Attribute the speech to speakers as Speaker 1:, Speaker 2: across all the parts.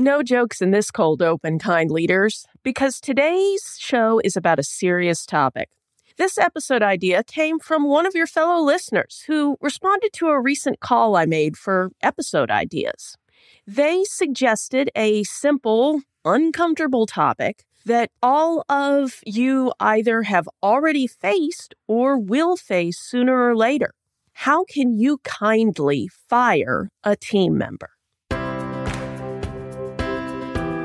Speaker 1: No jokes in this cold open, kind leaders, because today's show is about a serious topic. This episode idea came from one of your fellow listeners who responded to a recent call I made for episode ideas. They suggested a simple, uncomfortable topic that all of you either have already faced or will face sooner or later. How can you kindly fire a team member?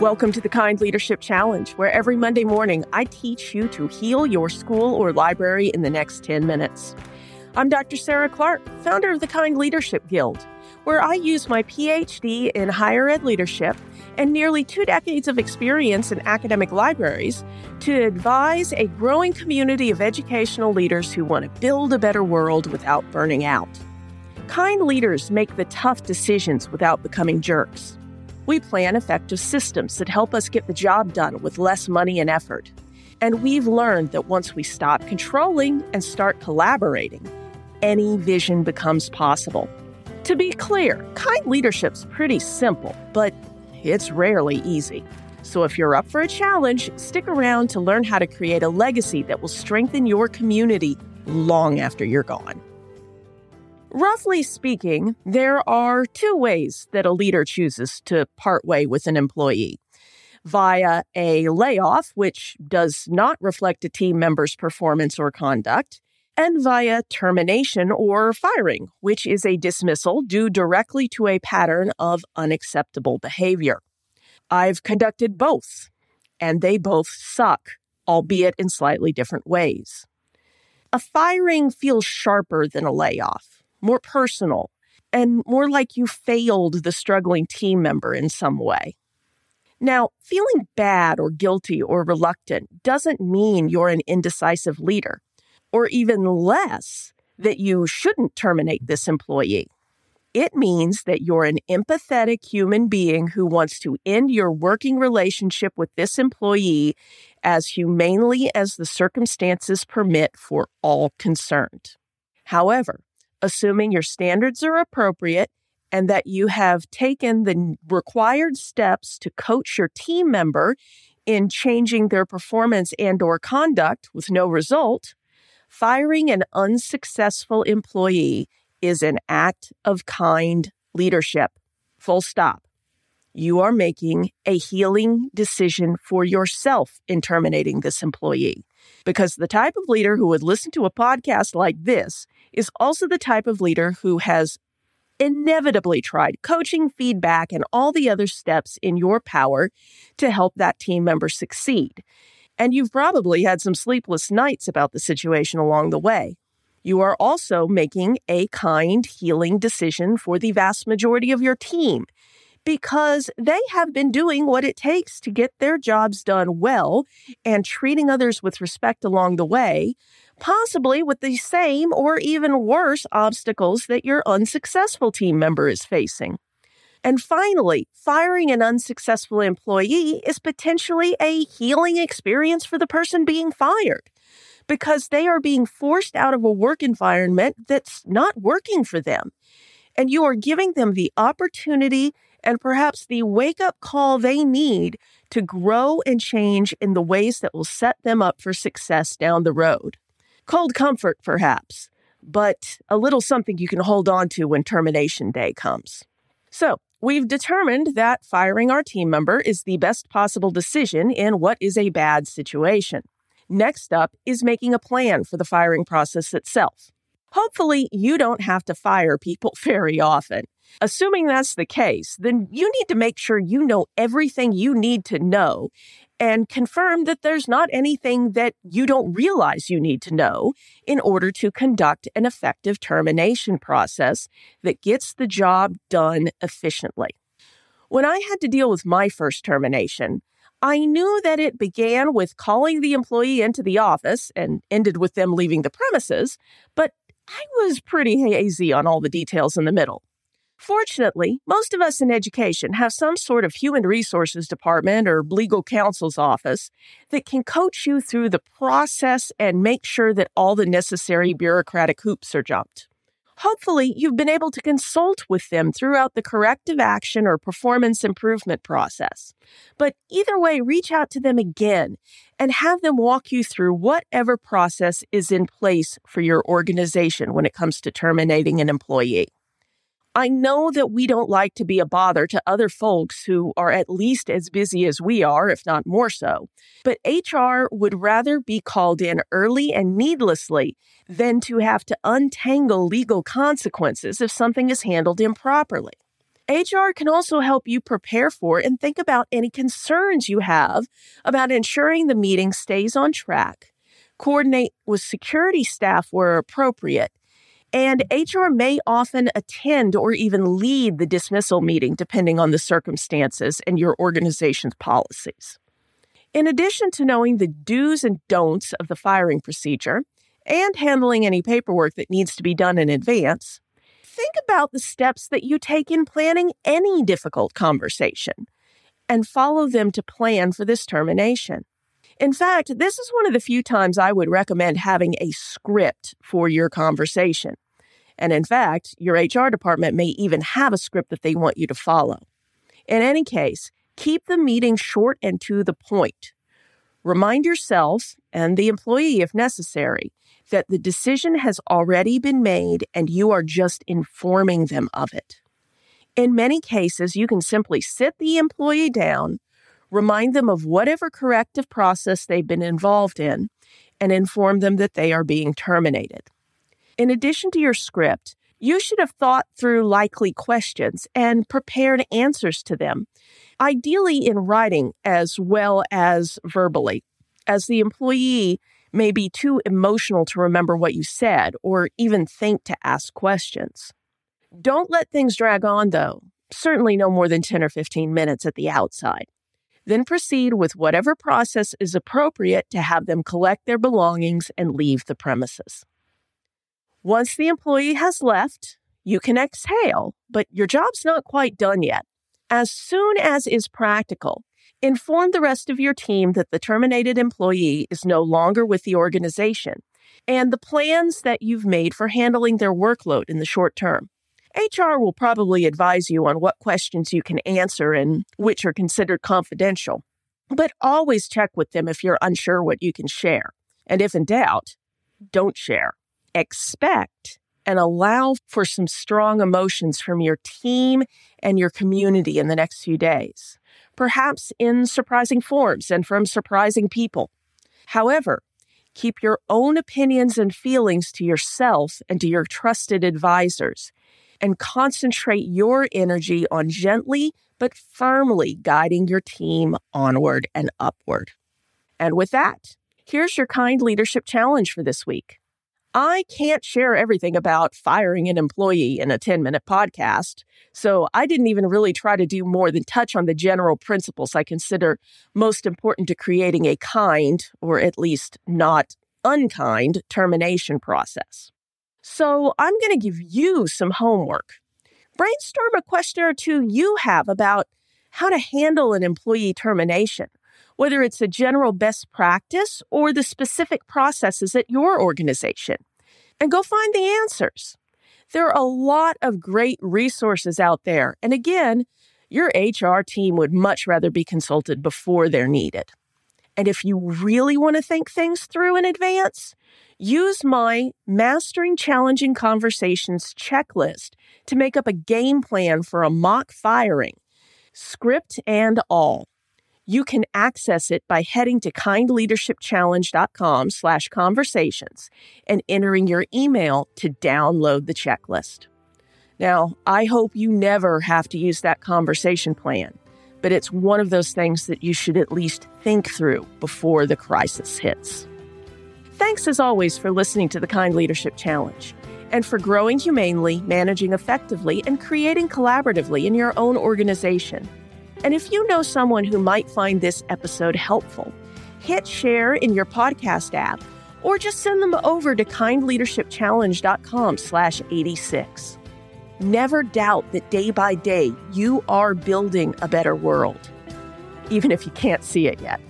Speaker 1: Welcome to the Kind Leadership Challenge, where every Monday morning I teach you to heal your school or library in the next 10 minutes. I'm Dr. Sarah Clark, founder of the Kind Leadership Guild, where I use my PhD in higher ed leadership and nearly two decades of experience in academic libraries to advise a growing community of educational leaders who want to build a better world without burning out. Kind leaders make the tough decisions without becoming jerks. We plan effective systems that help us get the job done with less money and effort. And we've learned that once we stop controlling and start collaborating, any vision becomes possible. To be clear, kind leadership's pretty simple, but it's rarely easy. So if you're up for a challenge, stick around to learn how to create a legacy that will strengthen your community long after you're gone. Roughly speaking, there are two ways that a leader chooses to part way with an employee via a layoff, which does not reflect a team member's performance or conduct, and via termination or firing, which is a dismissal due directly to a pattern of unacceptable behavior. I've conducted both, and they both suck, albeit in slightly different ways. A firing feels sharper than a layoff more personal, and more like you failed the struggling team member in some way. Now, feeling bad or guilty or reluctant doesn't mean you're an indecisive leader, or even less that you shouldn't terminate this employee. It means that you're an empathetic human being who wants to end your working relationship with this employee as humanely as the circumstances permit for all concerned. However, assuming your standards are appropriate and that you have taken the required steps to coach your team member in changing their performance and or conduct with no result, firing an unsuccessful employee is an act of kind leadership. Full stop. You are making a healing decision for yourself in terminating this employee. Because the type of leader who would listen to a podcast like this is also the type of leader who has inevitably tried coaching, feedback, and all the other steps in your power to help that team member succeed. And you've probably had some sleepless nights about the situation along the way. You are also making a kind, healing decision for the vast majority of your team because they have been doing what it takes to get their jobs done well and treating others with respect along the way, possibly with the same or even worse obstacles that your unsuccessful team member is facing. And finally, firing an unsuccessful employee is potentially a healing experience for the person being fired because they are being forced out of a work environment that's not working for them. And you are giving them the opportunity and perhaps the wake up call they need to grow and change in the ways that will set them up for success down the road. Cold comfort, perhaps, but a little something you can hold on to when termination day comes. So, we've determined that firing our team member is the best possible decision in what is a bad situation. Next up is making a plan for the firing process itself. Hopefully, you don't have to fire people very often. Assuming that's the case, then you need to make sure you know everything you need to know and confirm that there's not anything that you don't realize you need to know in order to conduct an effective termination process that gets the job done efficiently. When I had to deal with my first termination, I knew that it began with calling the employee into the office and ended with them leaving the premises, but I was pretty hazy on all the details in the middle. Fortunately, most of us in education have some sort of human resources department or legal counsel's office that can coach you through the process and make sure that all the necessary bureaucratic hoops are jumped. Hopefully, you've been able to consult with them throughout the corrective action or performance improvement process. But either way, reach out to them again and have them walk you through whatever process is in place for your organization when it comes to terminating an employee. I know that we don't like to be a bother to other folks who are at least as busy as we are, if not more so. But HR would rather be called in early and needlessly than to have to untangle legal consequences if something is handled improperly. HR can also help you prepare for and think about any concerns you have about ensuring the meeting stays on track, coordinate with security staff where appropriate, and HR may often attend or even lead the dismissal meeting, depending on the circumstances and your organization's policies. In addition to knowing the do's and don'ts of the firing procedure and handling any paperwork that needs to be done in advance, think about the steps that you take in planning any difficult conversation and follow them to plan for this termination. In fact, this is one of the few times I would recommend having a script for your conversation. And in fact, your HR department may even have a script that they want you to follow. In any case, keep the meeting short and to the point. Remind yourself and the employee, if necessary, that the decision has already been made and you are just informing them of it. In many cases, you can simply sit the employee down, remind them of whatever corrective process they've been involved in, and inform them that they are being terminated. In addition to your script, you should have thought through likely questions and prepared answers to them, ideally in writing as well as verbally, as the employee may be too emotional to remember what you said or even think to ask questions. Don't let things drag on, though, certainly no more than 10 or 15 minutes at the outside. Then proceed with whatever process is appropriate to have them collect their belongings and leave the premises. Once the employee has left, you can exhale, but your job's not quite done yet. As soon as is practical, inform the rest of your team that the terminated employee is no longer with the organization and the plans that you've made for handling their workload in the short term. HR will probably advise you on what questions you can answer and which are considered confidential, but always check with them if you're unsure what you can share. And if in doubt, don't share expect and allow for some strong emotions from your team and your community in the next few days, perhaps in surprising forms and from surprising people. However, keep your own opinions and feelings to yourself and to your trusted advisors, and concentrate your energy on gently but firmly guiding your team onward and upward. And with that, here's your kind leadership challenge for this week. I can't share everything about firing an employee in a 10 minute podcast. So I didn't even really try to do more than touch on the general principles I consider most important to creating a kind, or at least not unkind, termination process. So I'm going to give you some homework. Brainstorm a question or two you have about how to handle an employee termination whether it's a general best practice or the specific processes at your organization, and go find the answers. There are a lot of great resources out there. And again, your HR team would much rather be consulted before they're needed. And if you really want to think things through in advance, use my Mastering Challenging Conversations checklist to make up a game plan for a mock firing, script and all. You can access it by heading to kindleadershipchallenge.com slash conversations and entering your email to download the checklist. Now, I hope you never have to use that conversation plan, but it's one of those things that you should at least think through before the crisis hits. Thanks as always for listening to the Kind Leadership Challenge and for growing humanely, managing effectively, and creating collaboratively in your own organization. And if you know someone who might find this episode helpful, hit share in your podcast app or just send them over to kindleadershipchallenge.com slash 86. Never doubt that day by day you are building a better world, even if you can't see it yet.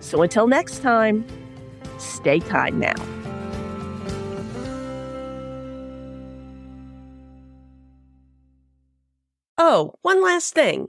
Speaker 1: So until next time, stay kind now. Oh, one last thing.